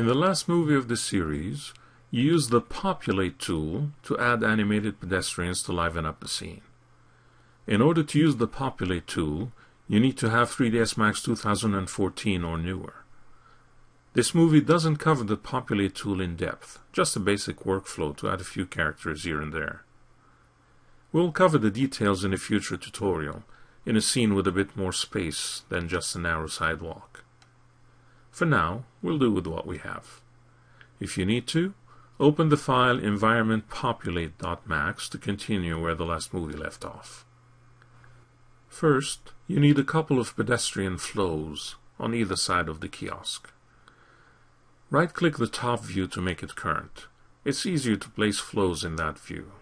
In the last movie of the series, you use the Populate tool to add animated pedestrians to liven up the scene. In order to use the Populate tool, you need to have 3ds Max 2014 or newer. This movie doesn't cover the Populate tool in depth, just a basic workflow to add a few characters here and there. We'll cover the details in a future tutorial, in a scene with a bit more space than just a narrow sidewalk. For now, we'll do with what we have. If you need to, open the file environment environmentpopulate.max to continue where the last movie left off. First, you need a couple of pedestrian flows on either side of the kiosk. Right-click the top view to make it current. It's easier to place flows in that view.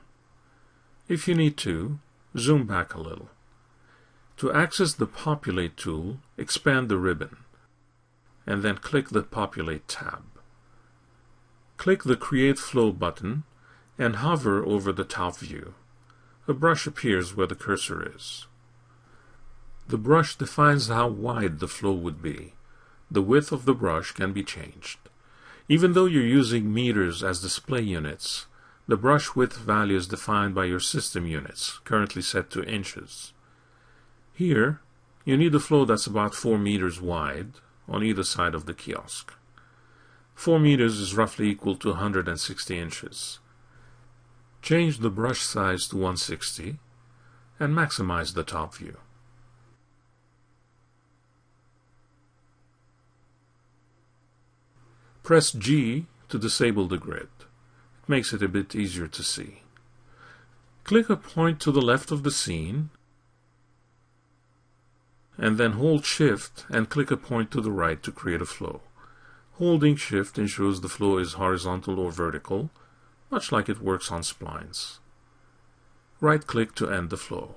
If you need to, zoom back a little. To access the Populate tool, expand the ribbon, and then click the Populate tab. Click the Create Flow button and hover over the top view. A brush appears where the cursor is. The brush defines how wide the flow would be. The width of the brush can be changed. Even though you're using meters as display units, the brush width value is defined by your system units, currently set to inches. Here, you need a flow that's about 4 meters wide on either side of the kiosk. 4 meters is roughly equal to 160 inches. Change the brush size to 160 and maximize the top view. Press G to disable the grid. It makes it a bit easier to see. Click a point to the left of the scene and then hold Shift and click a point to the right to create a flow. Holding Shift ensures the flow is horizontal or vertical, much like it works on splines. Right-click to end the flow.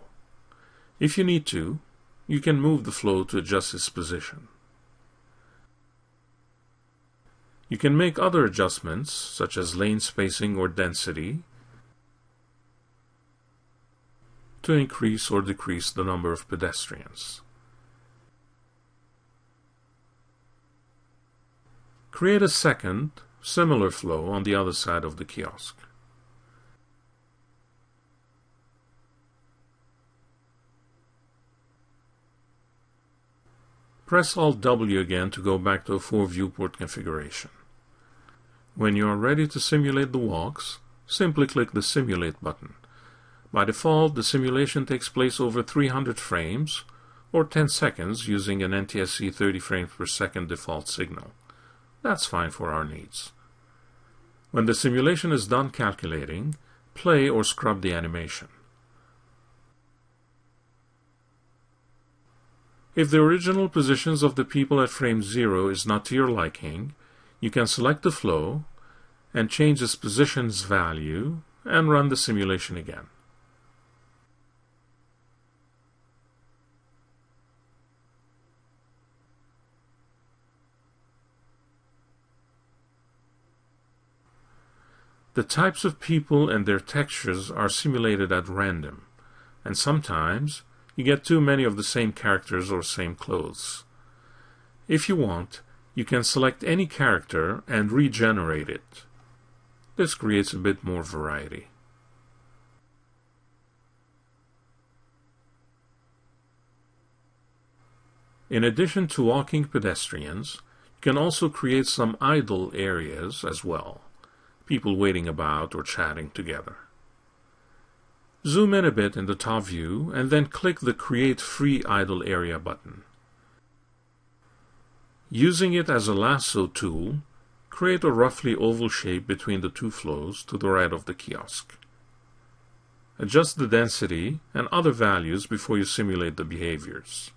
If you need to, you can move the flow to adjust its position. You can make other adjustments, such as lane spacing or density, to increase or decrease the number of pedestrians. Create a second, similar flow on the other side of the kiosk. Press Alt W again to go back to a 4 viewport configuration. When you are ready to simulate the walks, simply click the Simulate button. By default, the simulation takes place over 300 frames, or 10 seconds using an NTSC 30 frames per second default signal. That's fine for our needs. When the simulation is done calculating, play or scrub the animation. If the original positions of the people at frame 0 is not to your liking, you can select the flow and change its position's value and run the simulation again. The types of people and their textures are simulated at random, and sometimes you get too many of the same characters or same clothes. If you want, you can select any character and regenerate it. This creates a bit more variety. In addition to walking pedestrians, you can also create some idle areas as well, people waiting about or chatting together. Zoom in a bit in the top view and then click the Create Free Idle Area button. Using it as a lasso tool, create a roughly oval shape between the two flows to the right of the kiosk. Adjust the density and other values before you simulate the behaviors.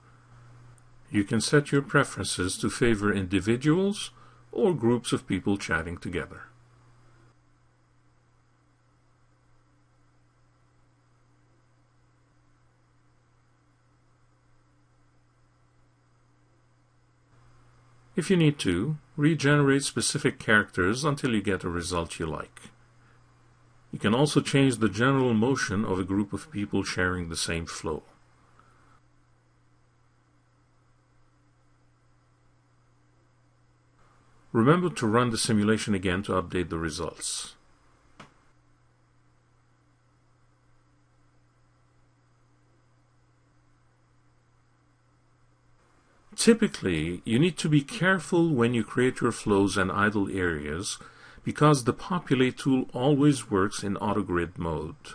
You can set your preferences to favor individuals or groups of people chatting together. If you need to, regenerate specific characters until you get a result you like. You can also change the general motion of a group of people sharing the same flow. Remember to run the simulation again to update the results. Typically, you need to be careful when you create your flows and idle areas because the Populate tool always works in AutoGrid mode.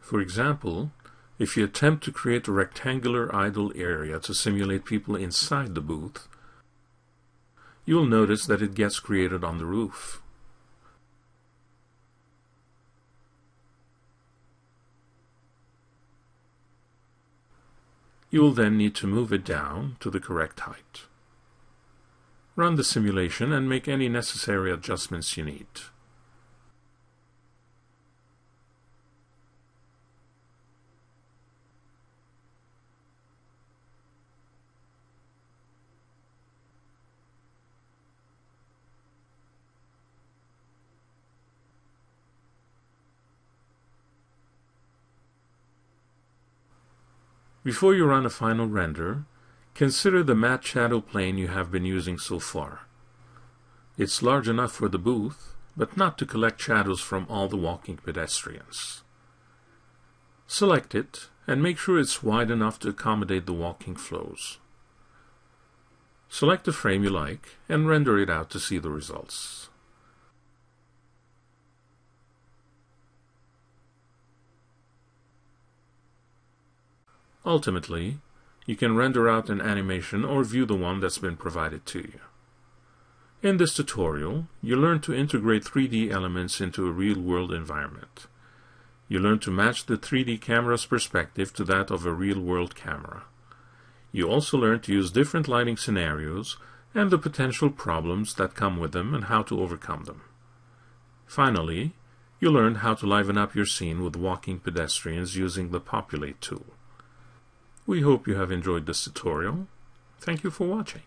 For example, if you attempt to create a rectangular idle area to simulate people inside the booth, you will notice that it gets created on the roof. You will then need to move it down to the correct height. Run the simulation and make any necessary adjustments you need. Before you run a final render, consider the matte shadow plane you have been using so far. It's large enough for the booth, but not to collect shadows from all the walking pedestrians. Select it and make sure it's wide enough to accommodate the walking flows. Select the frame you like and render it out to see the results. Ultimately, you can render out an animation or view the one that's been provided to you. In this tutorial, you learn to integrate 3D elements into a real-world environment. You learn to match the 3D camera's perspective to that of a real-world camera. You also learn to use different lighting scenarios and the potential problems that come with them and how to overcome them. Finally, you learn how to liven up your scene with walking pedestrians using the Populate tool. We hope you have enjoyed this tutorial. Thank you for watching.